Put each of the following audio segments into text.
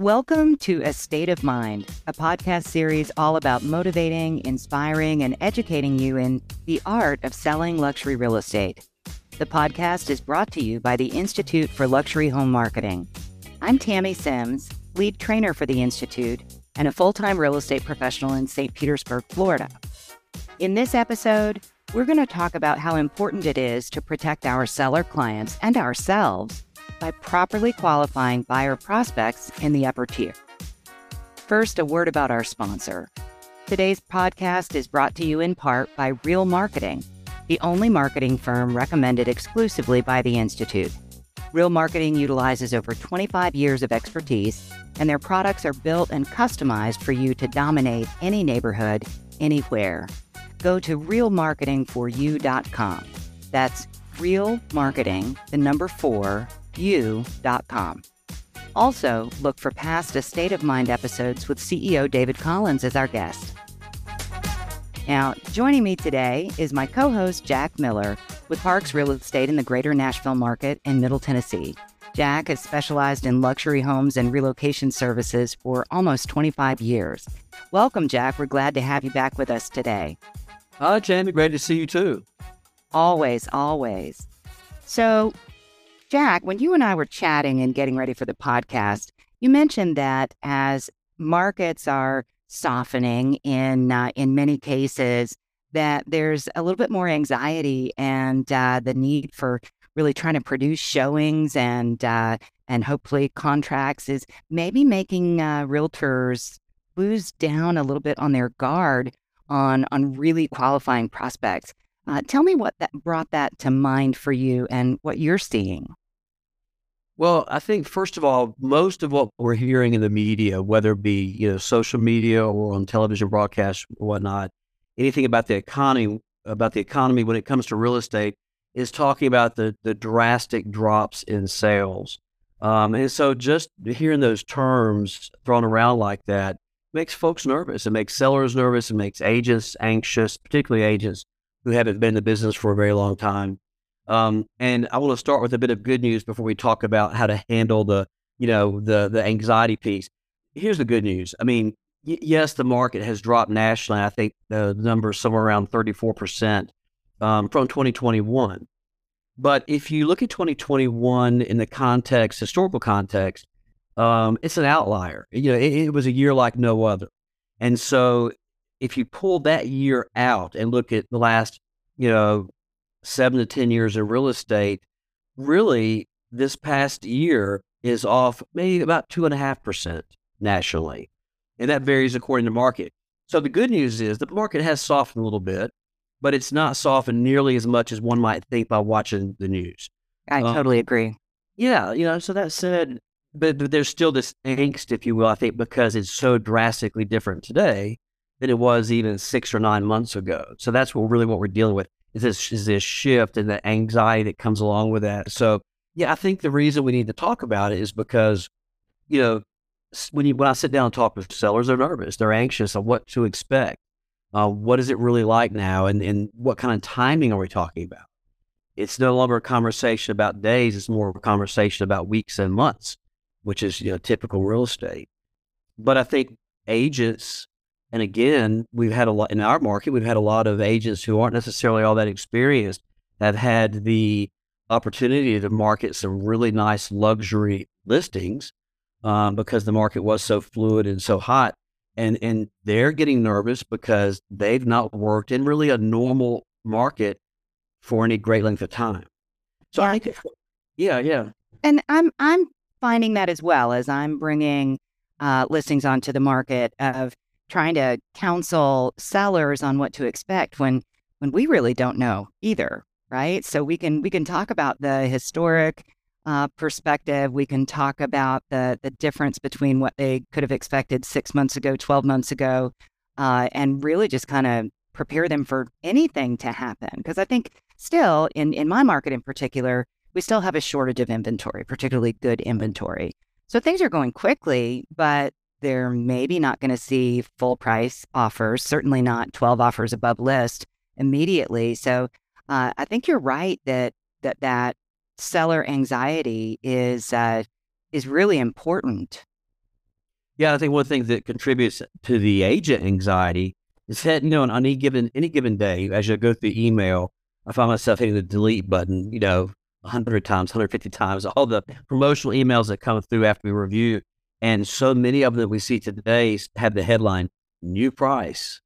Welcome to A State of Mind, a podcast series all about motivating, inspiring, and educating you in the art of selling luxury real estate. The podcast is brought to you by the Institute for Luxury Home Marketing. I'm Tammy Sims, lead trainer for the Institute and a full time real estate professional in St. Petersburg, Florida. In this episode, we're going to talk about how important it is to protect our seller clients and ourselves by properly qualifying buyer prospects in the upper tier. First, a word about our sponsor. Today's podcast is brought to you in part by Real Marketing, the only marketing firm recommended exclusively by the Institute. Real Marketing utilizes over 25 years of expertise, and their products are built and customized for you to dominate any neighborhood, anywhere. Go to realmarketingforyou.com. That's real marketing, the number four, you.com. Also, look for past A State of Mind episodes with CEO David Collins as our guest. Now, joining me today is my co host, Jack Miller, with Parks Real Estate in the greater Nashville market in Middle Tennessee. Jack has specialized in luxury homes and relocation services for almost 25 years. Welcome, Jack. We're glad to have you back with us today. Hi, Jamie. Great to see you too. Always, always. So, Jack, when you and I were chatting and getting ready for the podcast, you mentioned that as markets are softening in uh, in many cases, that there's a little bit more anxiety and uh, the need for really trying to produce showings and uh, and hopefully contracts is maybe making uh, realtors lose down a little bit on their guard on on really qualifying prospects. Uh, tell me what that brought that to mind for you and what you're seeing. Well, I think first of all, most of what we're hearing in the media, whether it be you know social media or on television broadcasts or whatnot, anything about the economy about the economy when it comes to real estate is talking about the the drastic drops in sales. Um, and so just hearing those terms thrown around like that makes folks nervous. It makes sellers nervous. It makes agents anxious, particularly agents who haven't been in the business for a very long time. Um, and I want to start with a bit of good news before we talk about how to handle the, you know, the the anxiety piece. Here's the good news. I mean, y- yes, the market has dropped nationally. I think the number is somewhere around 34 percent um, from 2021. But if you look at 2021 in the context, historical context, um, it's an outlier. You know, it, it was a year like no other. And so, if you pull that year out and look at the last, you know, seven to 10 years in real estate, really this past year is off maybe about 2.5% nationally. And that varies according to market. So the good news is the market has softened a little bit, but it's not softened nearly as much as one might think by watching the news. I um, totally agree. Yeah, you know, so that said, but, but there's still this angst, if you will, I think, because it's so drastically different today than it was even six or nine months ago. So that's what really what we're dealing with is this is this shift and the anxiety that comes along with that. So yeah, I think the reason we need to talk about it is because you know when you when I sit down and talk with sellers, they're nervous, they're anxious on what to expect. Uh, what is it really like now, and and what kind of timing are we talking about? It's no longer a conversation about days; it's more of a conversation about weeks and months, which is you know typical real estate. But I think agents and again, we've had a lot in our market, we've had a lot of agents who aren't necessarily all that experienced have had the opportunity to market some really nice luxury listings um, because the market was so fluid and so hot. And, and they're getting nervous because they've not worked in really a normal market for any great length of time. So. I think, yeah, yeah. And I'm, I'm finding that as well as I'm bringing uh, listings onto the market of trying to counsel sellers on what to expect when when we really don't know either right? So we can we can talk about the historic uh, perspective. We can talk about the the difference between what they could have expected six months ago 12 months ago uh, and really just kind of prepare them for anything to happen. Because i think still in in my market in particular we still have a shortage of inventory particularly good inventory. So things are going quickly but they're maybe not going to see full price offers, certainly not 12 offers above list immediately. So uh, I think you're right that that that seller anxiety is uh, is really important. Yeah, I think one thing that contributes to the agent anxiety is that you know on any given any given day, as you go through email, I find myself hitting the delete button, you know, 100 times, 150 times, all the promotional emails that come through after we review. And so many of them that we see today have the headline new price,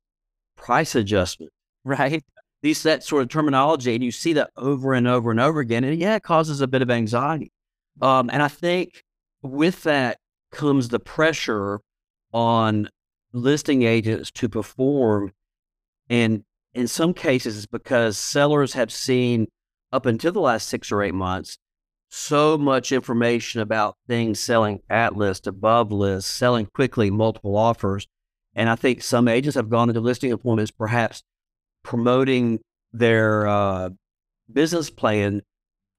price adjustment, right? These that sort of terminology, and you see that over and over and over again. And yeah, it causes a bit of anxiety. Um, and I think with that comes the pressure on listing agents to perform. And in some cases, it's because sellers have seen up until the last six or eight months so much information about things selling at list, above list, selling quickly, multiple offers. And I think some agents have gone into listing appointments perhaps promoting their uh, business plan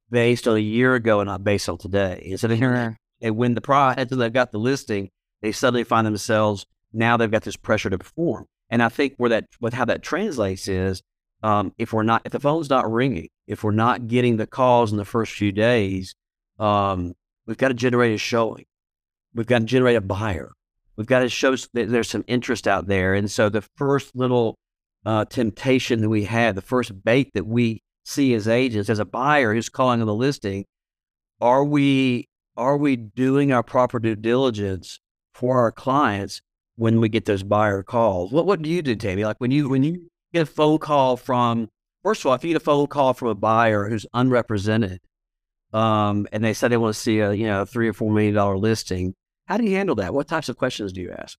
based on a year ago and not based on today. And so they, and when the price, after they've got the listing, they suddenly find themselves now they've got this pressure to perform. And I think where that, with how that translates is, um, if we're not, if the phone's not ringing, if we're not getting the calls in the first few days, um, we've got to generate a showing. We've got to generate a buyer. We've got to show that there's some interest out there. And so the first little uh, temptation that we have, the first bait that we see as agents, as a buyer who's calling on the listing, are we are we doing our proper due diligence for our clients when we get those buyer calls? What what do you do, Tammy? Like when you when you get a phone call from first of all, if you get a phone call from a buyer who's unrepresented, um, and they said they want to see a you know three or four million dollar listing, how do you handle that? What types of questions do you ask?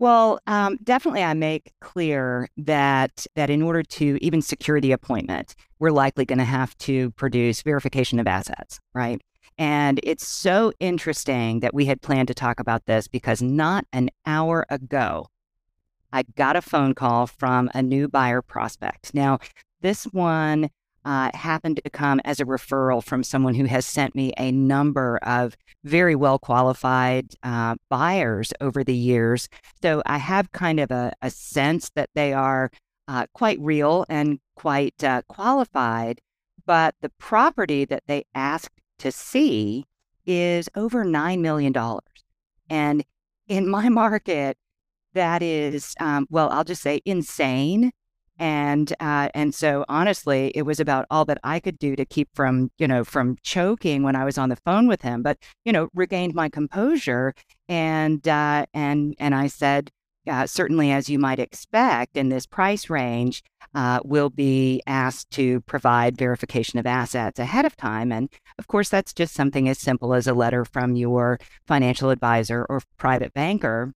Well, um, definitely, I make clear that that in order to even secure the appointment, we're likely going to have to produce verification of assets, right? And it's so interesting that we had planned to talk about this because not an hour ago, I got a phone call from a new buyer prospect. Now, this one uh, happened to come as a referral from someone who has sent me a number of very well qualified uh, buyers over the years. So I have kind of a, a sense that they are uh, quite real and quite uh, qualified. But the property that they asked to see is over $9 million. And in my market, that is, um, well, I'll just say insane. And uh, and so honestly, it was about all that I could do to keep from you know from choking when I was on the phone with him. But you know, regained my composure and uh, and and I said, uh, certainly as you might expect in this price range, uh, will be asked to provide verification of assets ahead of time. And of course, that's just something as simple as a letter from your financial advisor or private banker,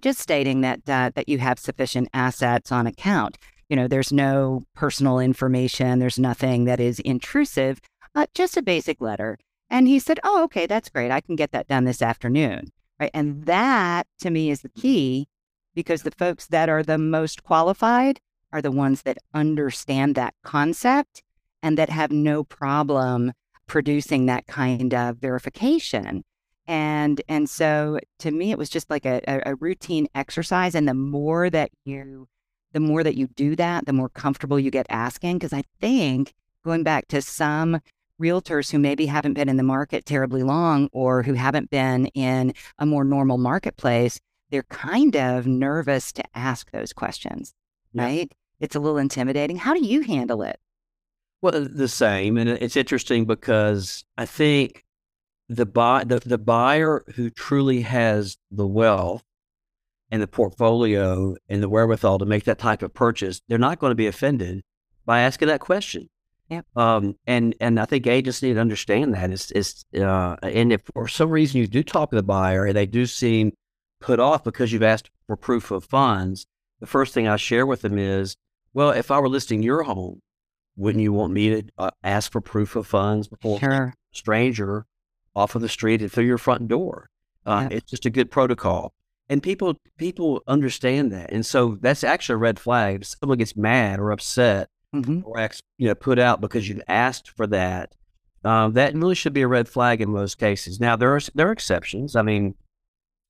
just stating that uh, that you have sufficient assets on account. You know, there's no personal information, there's nothing that is intrusive, uh, just a basic letter. And he said, "Oh, okay, that's great. I can get that done this afternoon." Right, and that to me is the key because the folks that are the most qualified are the ones that understand that concept and that have no problem producing that kind of verification. And and so to me it was just like a, a routine exercise. And the more that you the more that you do that, the more comfortable you get asking. Because I think going back to some realtors who maybe haven't been in the market terribly long or who haven't been in a more normal marketplace, they're kind of nervous to ask those questions, yeah. right? It's a little intimidating. How do you handle it? Well, the same, and it's interesting because I think the buy the, the buyer who truly has the wealth and the portfolio and the wherewithal to make that type of purchase, they're not going to be offended by asking that question. Yeah. Um, and and I think agents need to understand that. It's, it's uh, and if for some reason you do talk to the buyer and they do seem put off because you've asked for proof of funds, the first thing I share with them is, well, if I were listing your home, wouldn't you want me to uh, ask for proof of funds before sure. a stranger off of the street and through your front door? Uh, It's just a good protocol, and people people understand that, and so that's actually a red flag. If someone gets mad or upset mm-hmm. or acts, you know put out because you've asked for that, um, that really should be a red flag in most cases. Now there are there are exceptions. I mean,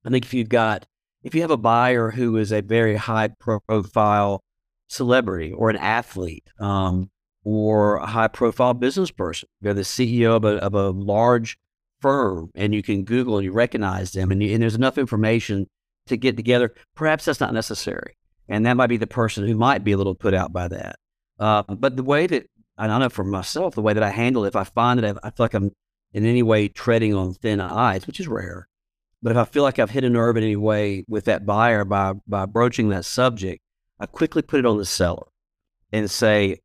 I think if you've got, if you have a buyer who is a very high profile celebrity or an athlete um, or a high profile business person, they're the CEO of a, of a large firm and you can Google and you recognize them and, you, and there's enough information to get together, perhaps that's not necessary. And that might be the person who might be a little put out by that. Uh, but the way that I know for myself, the way that I handle it, if I find that I, I feel like I'm in any way treading on thin ice, which is rare, but if I feel like I've hit a nerve in any way with that buyer by by broaching that subject, I quickly put it on the seller and say,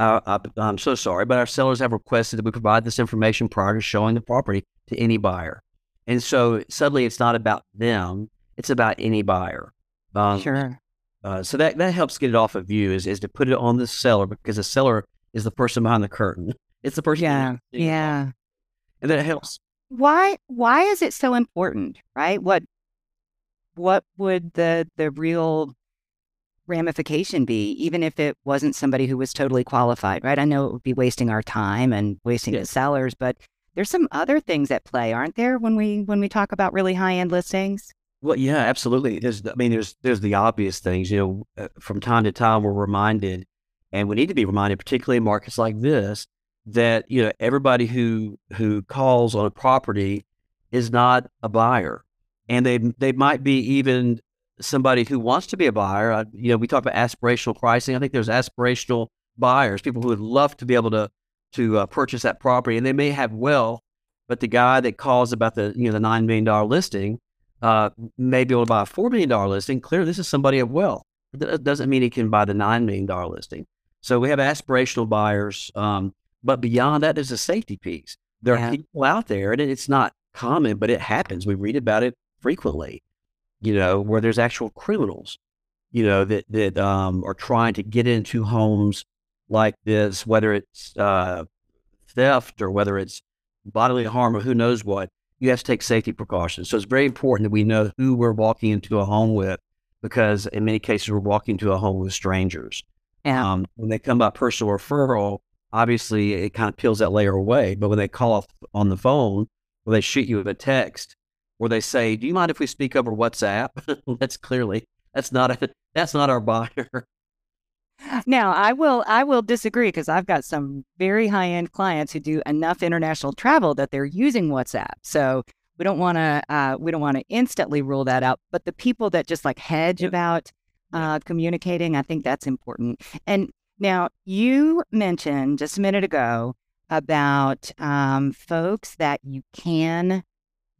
I, am so sorry, but our sellers have requested that we provide this information prior to showing the property to any buyer. And so suddenly it's not about them, it's about any buyer. Um, sure. Uh, so that, that helps get it off of you is, is to put it on the seller because the seller is the person behind the curtain. It's the person. Yeah. Yeah. And that helps. Why, why is it so important, right? What, what would the, the real ramification be, even if it wasn't somebody who was totally qualified, right? I know it would be wasting our time and wasting yes. the sellers, but there's some other things at play, aren't there, when we when we talk about really high end listings? Well, yeah, absolutely. There's, I mean, there's there's the obvious things. You know, uh, from time to time, we're reminded, and we need to be reminded, particularly in markets like this, that you know everybody who who calls on a property is not a buyer, and they they might be even somebody who wants to be a buyer. I, you know, we talk about aspirational pricing. I think there's aspirational buyers, people who would love to be able to to uh, purchase that property, and they may have wealth, but the guy that calls about the you know the nine million dollar listing uh, may be able to buy a four million dollar listing. Clearly, this is somebody of wealth. That doesn't mean he can buy the nine million dollar listing. So we have aspirational buyers, um, but beyond that, there's a safety piece. There yeah. are people out there, and it's not common, but it happens. We read about it frequently you know, where there's actual criminals, you know, that that um, are trying to get into homes like this, whether it's uh, theft or whether it's bodily harm or who knows what. You have to take safety precautions. So it's very important that we know who we're walking into a home with, because in many cases we're walking into a home with strangers. Yeah. Um, when they come by personal referral, obviously it kind of peels that layer away. But when they call off on the phone, or they shoot you with a text, where they say, "Do you mind if we speak over WhatsApp?" that's clearly that's not a that's not our buyer. Now, I will I will disagree because I've got some very high end clients who do enough international travel that they're using WhatsApp. So we don't want to uh, we don't want to instantly rule that out. But the people that just like hedge about uh, communicating, I think that's important. And now you mentioned just a minute ago about um, folks that you can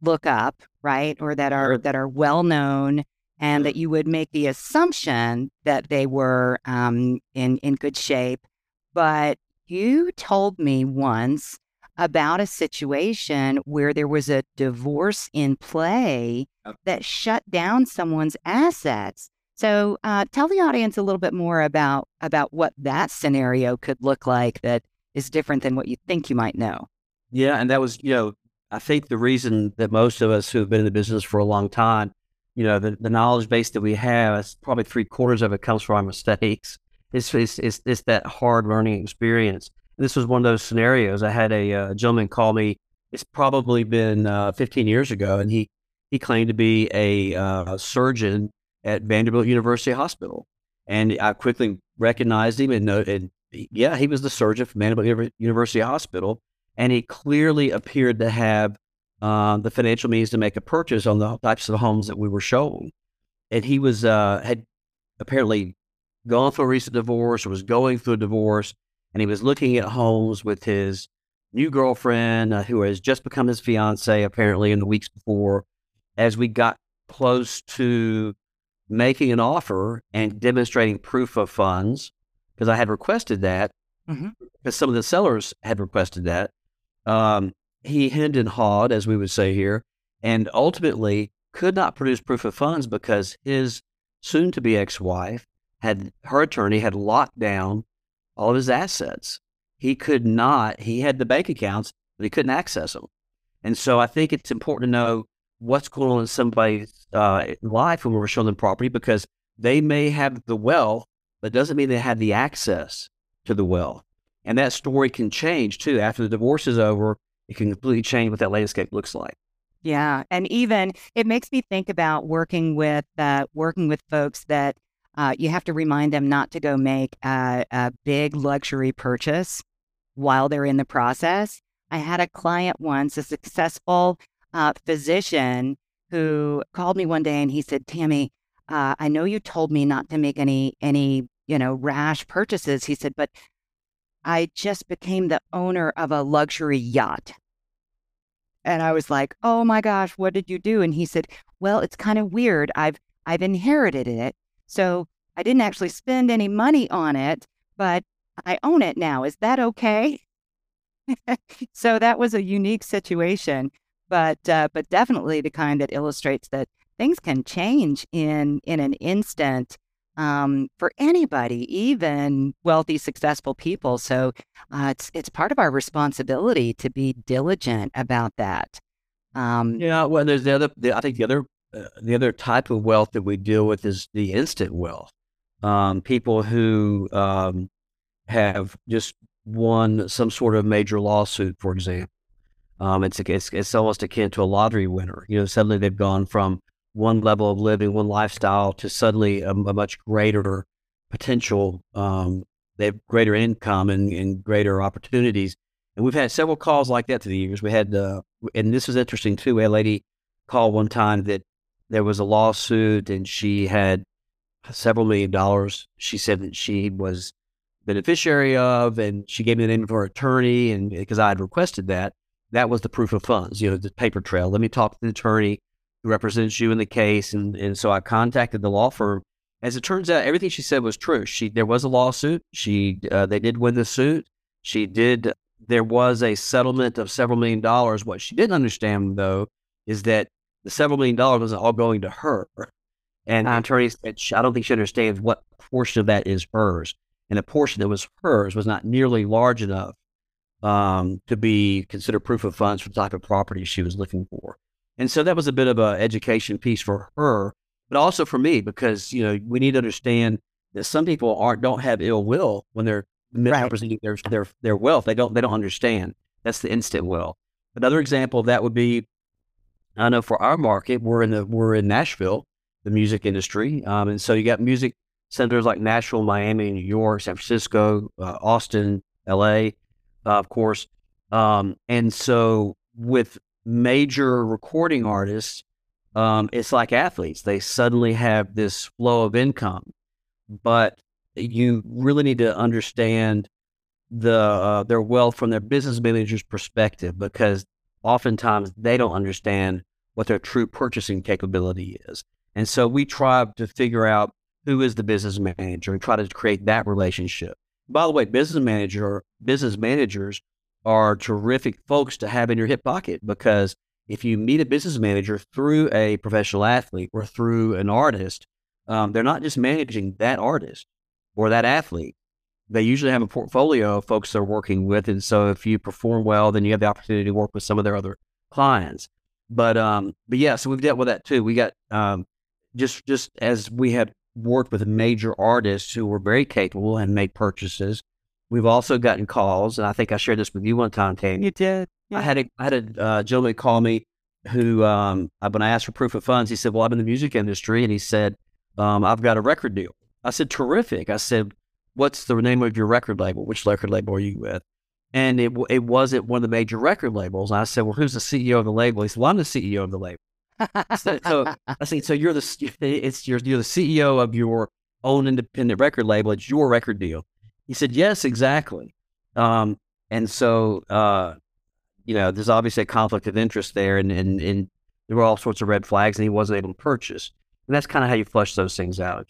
look up, right? Or that are that are well known and that you would make the assumption that they were um, in in good shape. But you told me once about a situation where there was a divorce in play that shut down someone's assets. So uh, tell the audience a little bit more about about what that scenario could look like that is different than what you think you might know. Yeah, and that was you know I think the reason that most of us who have been in the business for a long time, you know, the, the knowledge base that we have, probably three quarters of it comes from our mistakes. It's, it's, it's, it's that hard learning experience. This was one of those scenarios. I had a, uh, gentleman call me. It's probably been uh, 15 years ago, and he he claimed to be a, uh, a surgeon at Vanderbilt University Hospital, and I quickly recognized him and, and yeah, he was the surgeon from Vanderbilt University Hospital and he clearly appeared to have uh, the financial means to make a purchase on the types of homes that we were showing. And he was uh, had apparently gone through a recent divorce or was going through a divorce, and he was looking at homes with his new girlfriend, uh, who has just become his fiance, apparently in the weeks before. As we got close to making an offer and demonstrating proof of funds, because I had requested that, mm-hmm. because some of the sellers had requested that. Um, he hemmed and hawed, as we would say here, and ultimately could not produce proof of funds because his soon to be ex wife had her attorney had locked down all of his assets. He could not, he had the bank accounts, but he couldn't access them. And so I think it's important to know what's going on in somebody's uh, life when we're showing them property because they may have the wealth, but doesn't mean they have the access to the wealth. And that story can change too. After the divorce is over, it can completely change what that landscape looks like. Yeah, and even it makes me think about working with uh, working with folks that uh, you have to remind them not to go make a, a big luxury purchase while they're in the process. I had a client once, a successful uh, physician who called me one day and he said, Tammy, uh, I know you told me not to make any any you know rash purchases. He said, but I just became the owner of a luxury yacht. And I was like, "Oh my gosh, what did you do?" And he said, "Well, it's kind of weird. I've I've inherited it. So I didn't actually spend any money on it, but I own it now. Is that okay?" so that was a unique situation, but uh, but definitely the kind that illustrates that things can change in in an instant um, for anybody, even wealthy, successful people. So uh, it's it's part of our responsibility to be diligent about that. Um, yeah, well, there's the other. The, I think the other uh, the other type of wealth that we deal with is the instant wealth. Um, people who um, have just won some sort of major lawsuit, for example. Um, it's, it's it's almost akin to a lottery winner. You know, suddenly they've gone from one level of living, one lifestyle to suddenly a, a much greater potential. Um, they have greater income and, and, greater opportunities. And we've had several calls like that through the years. We had, uh, and this is interesting too. A lady call one time that there was a lawsuit and she had several million dollars. She said that she was beneficiary of, and she gave me the name of her attorney, and because I had requested that, that was the proof of funds, you know, the paper trail. Let me talk to the attorney who represents you in the case. And, and so I contacted the law firm. As it turns out, everything she said was true. She there was a lawsuit. She uh, they did win the suit. She did. There was a settlement of several million dollars. What she didn't understand though is that the several million dollars wasn't all going to her. And the attorney said, I don't think she understands what portion of that is hers. And the portion that was hers was not nearly large enough um, to be considered proof of funds for the type of property she was looking for. And so that was a bit of an education piece for her, but also for me because you know we need to understand that some people aren't don't have ill will when they're misrepresenting right. their their their wealth. They don't they don't understand. That's the instant will. Another example of that would be, I know for our market, we're in the we're in Nashville, the music industry, um, and so you got music centers like Nashville, Miami, New York, San Francisco, uh, Austin, L.A., uh, of course, um, and so with major recording artists, um, it's like athletes. They suddenly have this flow of income, but you really need to understand the uh, their wealth from their business manager's perspective because oftentimes they don't understand what their true purchasing capability is. And so we try to figure out who is the business manager and try to create that relationship. By the way, business manager business managers are terrific folks to have in your hip pocket because if you meet a business manager through a professional athlete or through an artist, um, they're not just managing that artist or that athlete. They usually have a portfolio of folks they're working with. And so if you perform well, then you have the opportunity to work with some of their other clients. But um, but yeah, so we've dealt with that too. We got um, just just as we have worked with major artists who were very capable and made purchases, We've also gotten calls, and I think I shared this with you one time, Tam. You did. Yeah. I had a I had a uh, gentleman call me who, um, when I asked for proof of funds, he said, "Well, I'm in the music industry," and he said, um, "I've got a record deal." I said, "Terrific." I said, "What's the name of your record label? Which record label are you with?" And it it wasn't one of the major record labels. And I said, "Well, who's the CEO of the label?" He said, "Well, I'm the CEO of the label." so, so I said, "So you're the it's you're, you're the CEO of your own independent record label. It's your record deal." He said, Yes, exactly. Um, and so, uh, you know, there's obviously a conflict of interest there, and, and, and there were all sorts of red flags, and he wasn't able to purchase. And that's kind of how you flush those things out.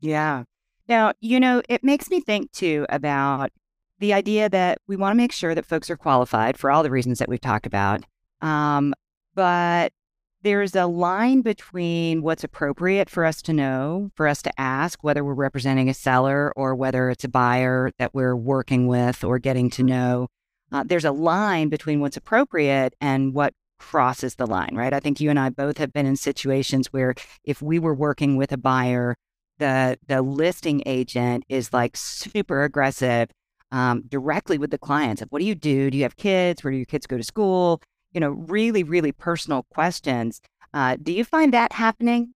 Yeah. Now, you know, it makes me think too about the idea that we want to make sure that folks are qualified for all the reasons that we've talked about. Um, but there's a line between what's appropriate for us to know, for us to ask whether we're representing a seller or whether it's a buyer that we're working with or getting to know. Uh, there's a line between what's appropriate and what crosses the line, right? I think you and I both have been in situations where if we were working with a buyer, the the listing agent is like super aggressive um, directly with the clients of what do you do? Do you have kids? Where do your kids go to school? You know, really, really personal questions. Uh, do you find that happening?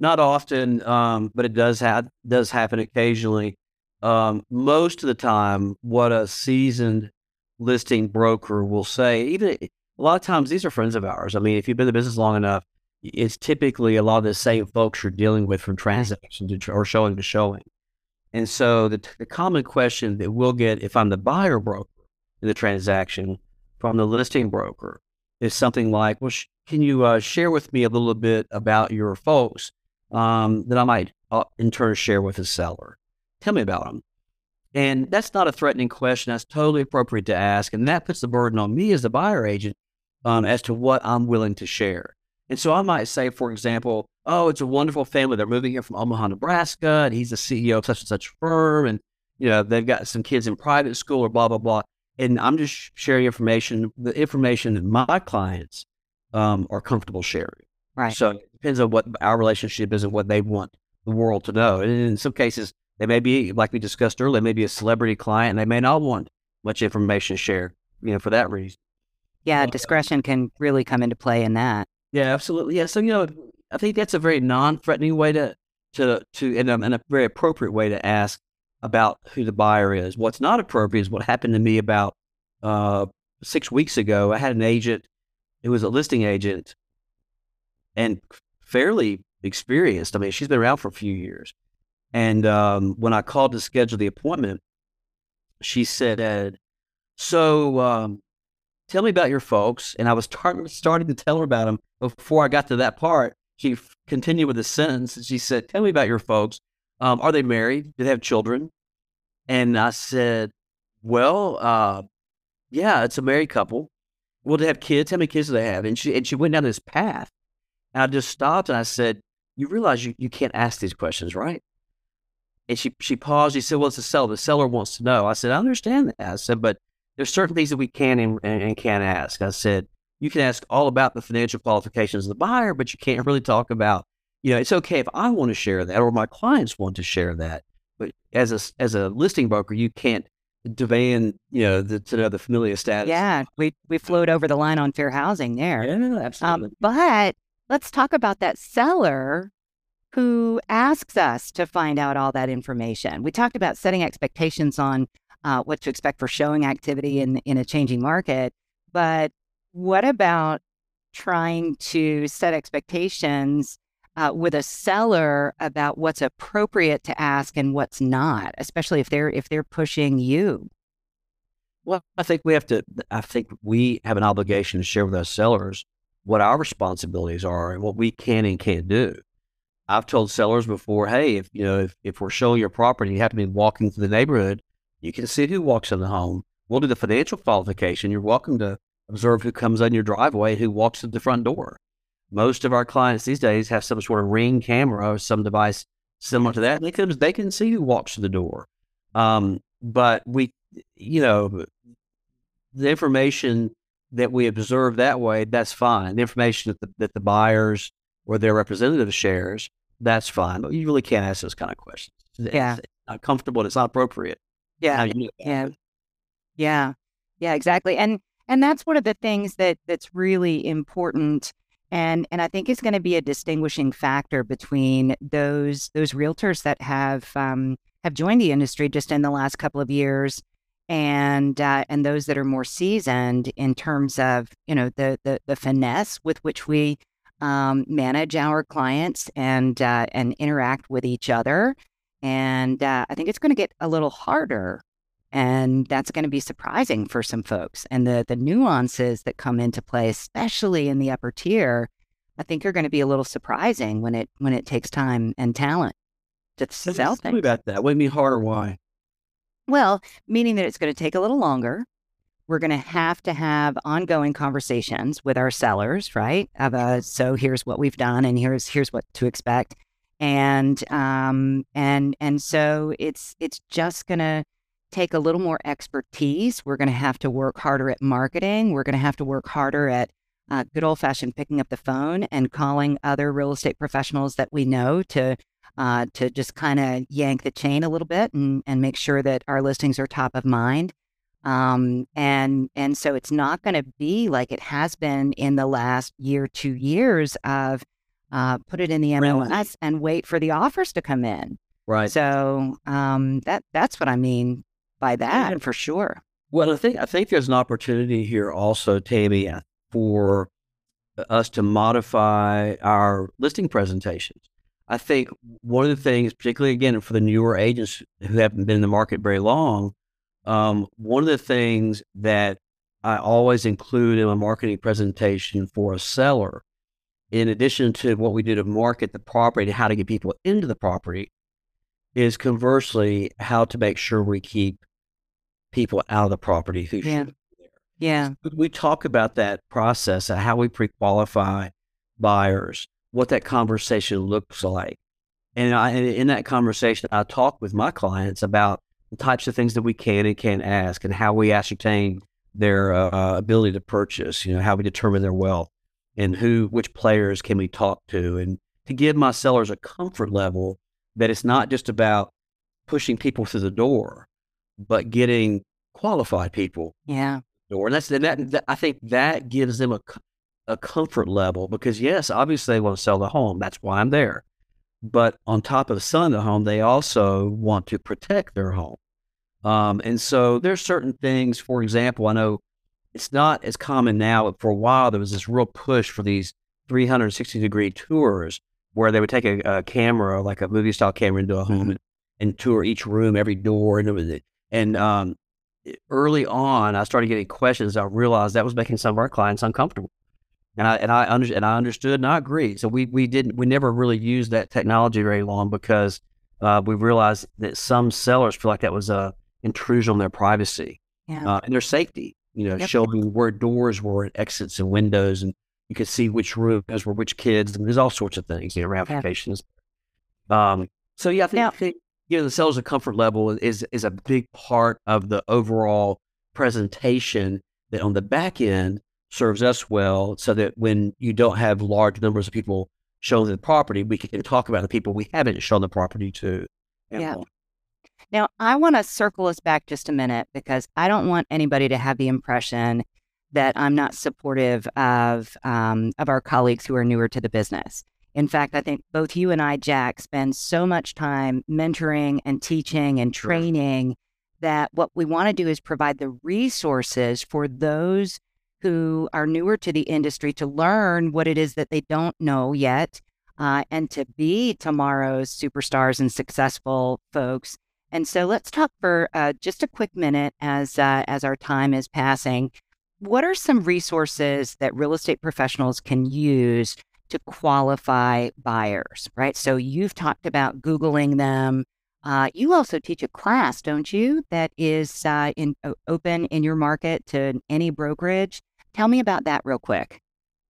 Not often, um, but it does have does happen occasionally. Um, most of the time, what a seasoned listing broker will say, even a lot of times these are friends of ours. I mean, if you've been in the business long enough, it's typically a lot of the same folks you're dealing with from transaction to, or showing to showing. And so the, the common question that we'll get if I'm the buyer broker in the transaction from the listing broker is something like, well, sh- can you uh, share with me a little bit about your folks um, that I might uh, in turn share with the seller? Tell me about them. And that's not a threatening question. That's totally appropriate to ask. And that puts the burden on me as the buyer agent um, as to what I'm willing to share. And so I might say, for example, oh, it's a wonderful family. They're moving here from Omaha, Nebraska, and he's the CEO of such and such firm. And, you know, they've got some kids in private school or blah, blah, blah. And I'm just sharing information, the information that my clients um, are comfortable sharing. Right. So it depends on what our relationship is and what they want the world to know. And in some cases, they may be, like we discussed earlier, maybe a celebrity client and they may not want much information shared, you know, for that reason. Yeah, discretion can really come into play in that. Yeah, absolutely. Yeah. So, you know, I think that's a very non threatening way to, to, to, and, um, and a very appropriate way to ask about who the buyer is. What's not appropriate is what happened to me about uh, six weeks ago. I had an agent, it was a listing agent and fairly experienced. I mean, she's been around for a few years. And um, when I called to schedule the appointment, she said, so um, tell me about your folks. And I was tar- starting to tell her about them before I got to that part. She continued with the sentence and she said, Tell me about your folks. Um, are they married? Do they have children? And I said, Well, uh, yeah, it's a married couple. Well, they have kids. How many kids do they have? And she and she went down this path. And I just stopped and I said, You realize you, you can't ask these questions, right? And she she paused. She said, Well, it's the seller. The seller wants to know. I said, I understand that. I said, but there's certain things that we can and, and, can't ask. I said, you can ask all about the financial qualifications of the buyer, but you can't really talk about, you know, it's okay if I want to share that or my clients want to share that. But as a, as a listing broker, you can't demand, you know, the, to know the familial status. Yeah, we, we float over the line on fair housing there. Yeah, Um, absolutely. but let's talk about that seller who asks us to find out all that information. We talked about setting expectations on uh, what to expect for showing activity in in a changing market, but what about trying to set expectations uh, with a seller about what's appropriate to ask and what's not, especially if they're if they're pushing you? Well, I think we have to. I think we have an obligation to share with our sellers what our responsibilities are and what we can and can't do. I've told sellers before, hey, if you know if, if we're showing your property, you happen to be walking through the neighborhood, you can see who walks in the home. We'll do the financial qualification. You're welcome to observe who comes on your driveway, who walks to the front door. Most of our clients these days have some sort of ring camera or some device similar to that. They can they can see who walks to the door. Um, but we, you know, the information that we observe that way, that's fine. The information that the, that the buyers or their representative shares, that's fine. But you really can't ask those kind of questions. Yeah. It's not comfortable. It's not appropriate. Yeah, you know yeah, yeah, yeah, exactly. And and that's one of the things that that's really important. And and I think it's going to be a distinguishing factor between those those realtors that have um, have joined the industry just in the last couple of years, and uh, and those that are more seasoned in terms of you know the the, the finesse with which we um, manage our clients and uh, and interact with each other. And uh, I think it's going to get a little harder. And that's going to be surprising for some folks. And the, the nuances that come into play, especially in the upper tier, I think are going to be a little surprising when it when it takes time and talent to sell things. about that. What do you mean hard or why? Well, meaning that it's going to take a little longer. We're going to have to have ongoing conversations with our sellers, right? Of a, so here's what we've done, and here's here's what to expect, and um and and so it's it's just going to take a little more expertise. We're going to have to work harder at marketing. We're going to have to work harder at uh, good old fashioned picking up the phone and calling other real estate professionals that we know to uh, to just kind of yank the chain a little bit and, and make sure that our listings are top of mind. Um, and and so it's not going to be like it has been in the last year, two years of uh, put it in the MLS and wait for the offers to come in. Right. So um, that that's what I mean by that for sure. Well, I think I think there's an opportunity here also, Tammy. For us to modify our listing presentations. I think one of the things, particularly again for the newer agents who haven't been in the market very long, um, one of the things that I always include in my marketing presentation for a seller, in addition to what we do to market the property, and how to get people into the property, is conversely how to make sure we keep people out of the property who yeah. should yeah. We talk about that process, of how we pre qualify buyers, what that conversation looks like. And I, in that conversation, I talk with my clients about the types of things that we can and can't ask and how we ascertain their uh, ability to purchase, you know, how we determine their wealth and who, which players can we talk to and to give my sellers a comfort level that it's not just about pushing people through the door, but getting qualified people yeah door. And that's and that, that I think that gives them a a comfort level because yes, obviously they want to sell the home. That's why I'm there. But on top of selling the home, they also want to protect their home. Um, and so there's certain things. For example, I know it's not as common now, but for a while there was this real push for these 360 degree tours where they would take a, a camera, like a movie style camera, into a home mm-hmm. and, and, tour each room, every door, and and um, early on, I started getting questions. I realized that was making some of our clients uncomfortable, and I and I under, and I understood and I agree. So we we didn't we never really used that technology very long because uh, we realized that some sellers feel like that was a intrusion on their privacy yeah. uh, and their safety. You know, yep. showing where doors were and exits and windows, and you could see which rooms were which kids. And there's all sorts of things, you know, ramifications. Yeah. Um, so yeah, I think, now, I think you know, the sellers of comfort level is is a big part of the overall presentation that on the back end serves us well so that when you don't have large numbers of people showing the property, we can talk about the people we haven't shown the property to. Yeah. Now, I want to circle us back just a minute because I don't want anybody to have the impression that I'm not supportive of um, of our colleagues who are newer to the business. In fact, I think both you and I, Jack, spend so much time mentoring and teaching and training that what we want to do is provide the resources for those who are newer to the industry to learn what it is that they don't know yet uh, and to be tomorrow's superstars and successful folks. And so let's talk for uh, just a quick minute as uh, as our time is passing. What are some resources that real estate professionals can use to qualify buyers, right? So you've talked about Googling them. Uh, you also teach a class, don't you, that is uh, in, open in your market to any brokerage. Tell me about that real quick.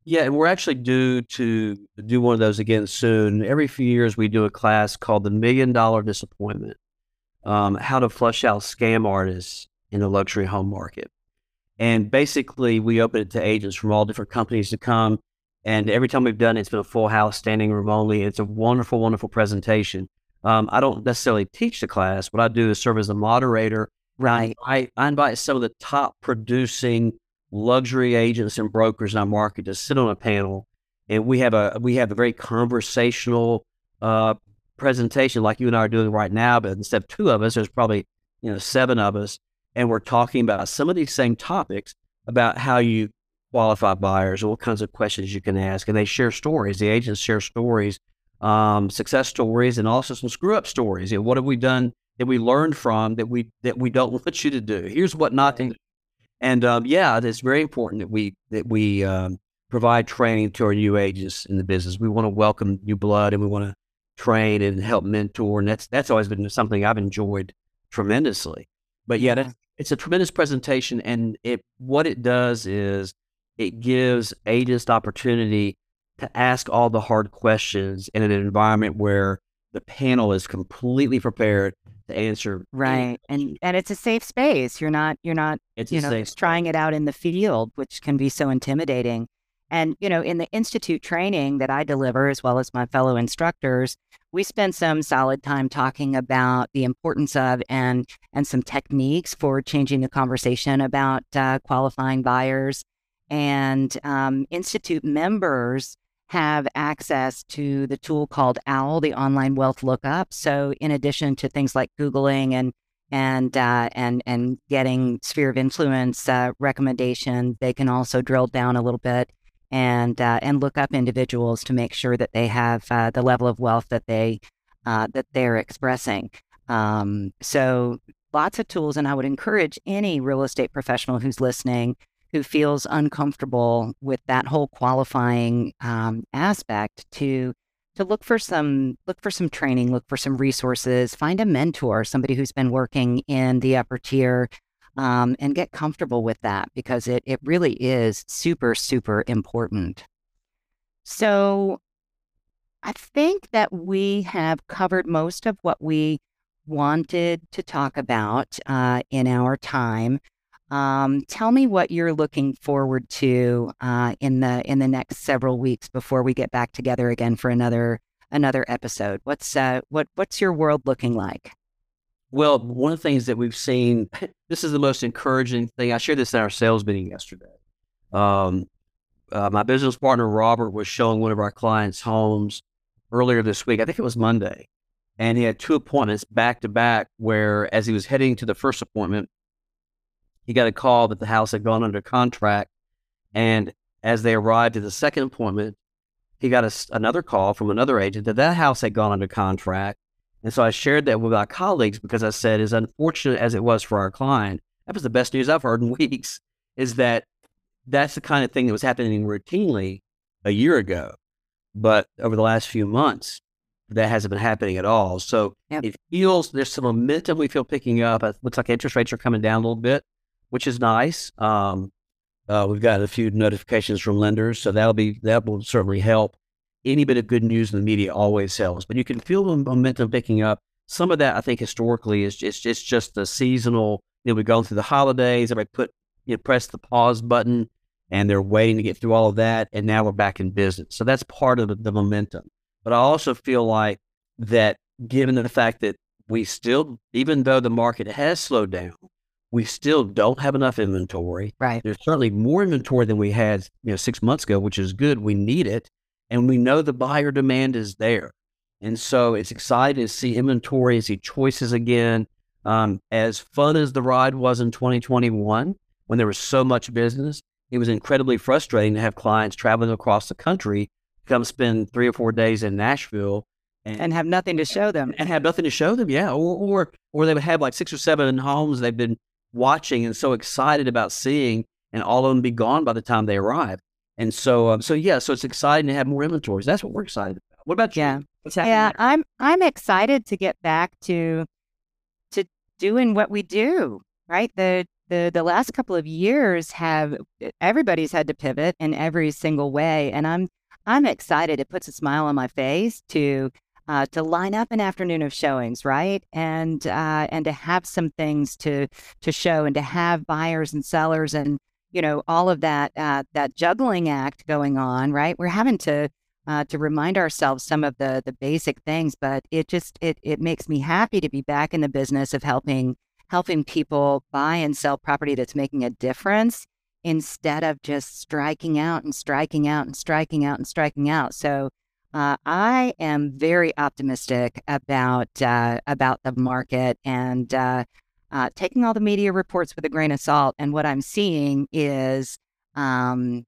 Yeah, and we're actually due to do one of those again soon. Every few years, we do a class called the Million Dollar Disappointment um, How to Flush Out Scam Artists in the Luxury Home Market. And basically, we open it to agents from all different companies to come and every time we've done it, it's been a full house, standing room only. It's a wonderful, wonderful presentation. Um, I don't necessarily teach the class. What I do is serve as a moderator. Right. I, I invite some of the top producing luxury agents and brokers in our market to sit on a panel, and we have a we have a very conversational uh, presentation like you and I are doing right now. But instead of two of us, there's probably you know seven of us, and we're talking about some of these same topics about how you qualified buyers what kinds of questions you can ask. And they share stories. The agents share stories, um, success stories, and also some screw up stories. You know, what have we done that we learned from that we that we don't want you to do? Here's what not to. do. And um, yeah, it's very important that we that we um, provide training to our new agents in the business. We want to welcome new blood, and we want to train and help mentor. And that's that's always been something I've enjoyed tremendously. But yeah, it's a tremendous presentation, and it what it does is it gives agents opportunity to ask all the hard questions in an environment where the panel is completely prepared to answer right and and it's a safe space. You're not you're not it's you know trying it out in the field which can be so intimidating. And you know in the institute training that i deliver as well as my fellow instructors we spend some solid time talking about the importance of and and some techniques for changing the conversation about uh, qualifying buyers and um, Institute members have access to the tool called OWL, the online wealth lookup. So, in addition to things like Googling and and uh, and and getting sphere of influence uh, recommendations. They can also drill down a little bit and uh, and look up individuals to make sure that they have uh, the level of wealth that they uh, that they're expressing. Um, so lots of tools, and I would encourage any real estate professional who's listening who feels uncomfortable with that whole qualifying um, aspect to to look for some look for some training, look for some resources, find a mentor, somebody who's been working in the upper tier, um, and get comfortable with that because it it really is super super important. So, I think that we have covered most of what we wanted to talk about uh, in our time. Um, tell me what you're looking forward to uh, in the in the next several weeks before we get back together again for another another episode. What's uh, what what's your world looking like? Well, one of the things that we've seen, this is the most encouraging thing. I shared this in our sales meeting yesterday. Um, uh, my business partner Robert was showing one of our clients homes earlier this week. I think it was Monday, and he had two appointments back to back. Where as he was heading to the first appointment, he got a call that the house had gone under contract. And as they arrived at the second appointment, he got a, another call from another agent that that house had gone under contract. And so I shared that with our colleagues because I said, as unfortunate as it was for our client, that was the best news I've heard in weeks, is that that's the kind of thing that was happening routinely a year ago. But over the last few months, that hasn't been happening at all. So yep. it feels there's some momentum we feel picking up. It looks like interest rates are coming down a little bit which is nice. Um, uh, we've got a few notifications from lenders, so that'll be that will certainly help. Any bit of good news in the media always helps, but you can feel the momentum picking up. Some of that, I think, historically is just it's just the seasonal. You know, we've gone through the holidays. Everybody put you know, press the pause button, and they're waiting to get through all of that, and now we're back in business. So that's part of the momentum. But I also feel like that, given the fact that we still, even though the market has slowed down, we still don't have enough inventory. Right. There's certainly more inventory than we had, you know, six months ago, which is good. We need it, and we know the buyer demand is there, and so it's exciting to see inventory, see choices again. Um, as fun as the ride was in 2021, when there was so much business, it was incredibly frustrating to have clients traveling across the country come spend three or four days in Nashville and, and, have nothing to show them and have nothing to show them yeah or or or they would have like six or seven homes they've been watching and so excited about seeing, and all of them be gone by the time they arrive. And so, um, so yeah, so it's exciting to have more inventories. That's what we're excited about. What about you? Yeah, yeah, I'm I'm excited to get back to to doing what we do. Right, the the the last couple of years have everybody's had to pivot in every single way, and I'm I'm excited. It puts a smile on my face to uh, to line up an afternoon of showings, right? And uh, and to have some things to to show and to have buyers and sellers and you know all of that uh, that juggling act going on, right? We're having to uh, to remind ourselves some of the the basic things, but it just it it makes me happy to be back in the business of helping helping people buy and sell property that's making a difference instead of just striking out and striking out and striking out and striking out. So uh, I am very optimistic about uh, about the market and uh, uh, taking all the media reports with a grain of salt. And what I'm seeing is um,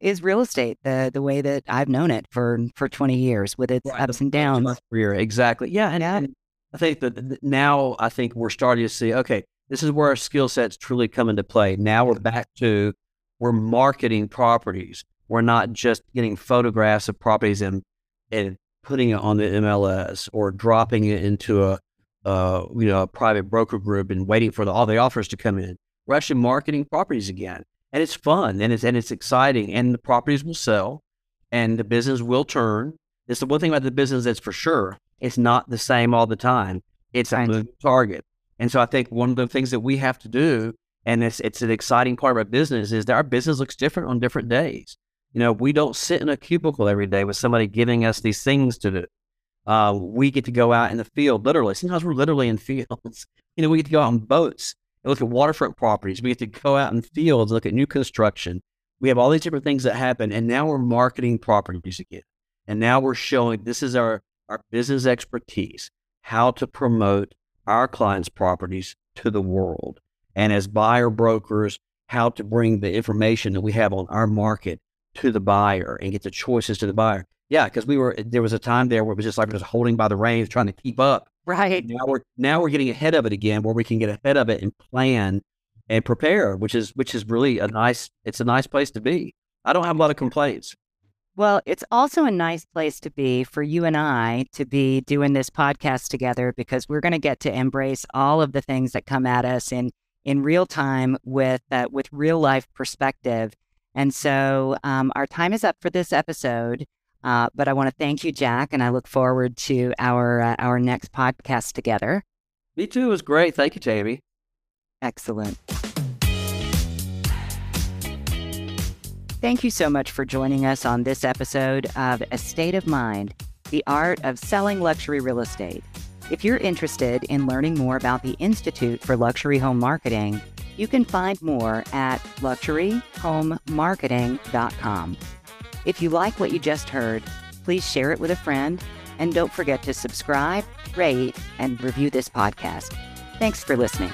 is real estate the the way that I've known it for for 20 years with its right. ups and downs. Career exactly, yeah, and, yeah. and I think that now I think we're starting to see okay, this is where our skill sets truly come into play. Now we're back to we're marketing properties. We're not just getting photographs of properties and and putting it on the MLS or dropping it into a uh, you know a private broker group and waiting for the, all the offers to come in. We're actually marketing properties again, and it's fun and it's and it's exciting, and the properties will sell, and the business will turn. It's the one thing about the business that's for sure. It's not the same all the time. It's a moving target, and so I think one of the things that we have to do, and it's it's an exciting part of our business, is that our business looks different on different days. You know, we don't sit in a cubicle every day with somebody giving us these things to do. Uh, we get to go out in the field, literally. Sometimes we're literally in fields. You know, we get to go out on boats and look at waterfront properties. We get to go out in fields, look at new construction. We have all these different things that happen, and now we're marketing properties again. And now we're showing this is our our business expertise, how to promote our clients' properties to the world. And as buyer brokers, how to bring the information that we have on our market to the buyer and get the choices to the buyer. Yeah, because we were there was a time there where it was just like just holding by the reins, trying to keep up. Right. Now we're now we're getting ahead of it again, where we can get ahead of it and plan and prepare, which is which is really a nice. It's a nice place to be. I don't have a lot of complaints. Well, it's also a nice place to be for you and I to be doing this podcast together because we're going to get to embrace all of the things that come at us in in real time with uh, with real life perspective. And so um, our time is up for this episode. Uh, but I want to thank you, Jack, and I look forward to our uh, our next podcast together. Me too. It was great. Thank you, Tammy. Excellent. Thank you so much for joining us on this episode of A State of Mind The Art of Selling Luxury Real Estate. If you're interested in learning more about the Institute for Luxury Home Marketing, you can find more at luxuryhomemarketing.com. If you like what you just heard, please share it with a friend and don't forget to subscribe, rate, and review this podcast. Thanks for listening.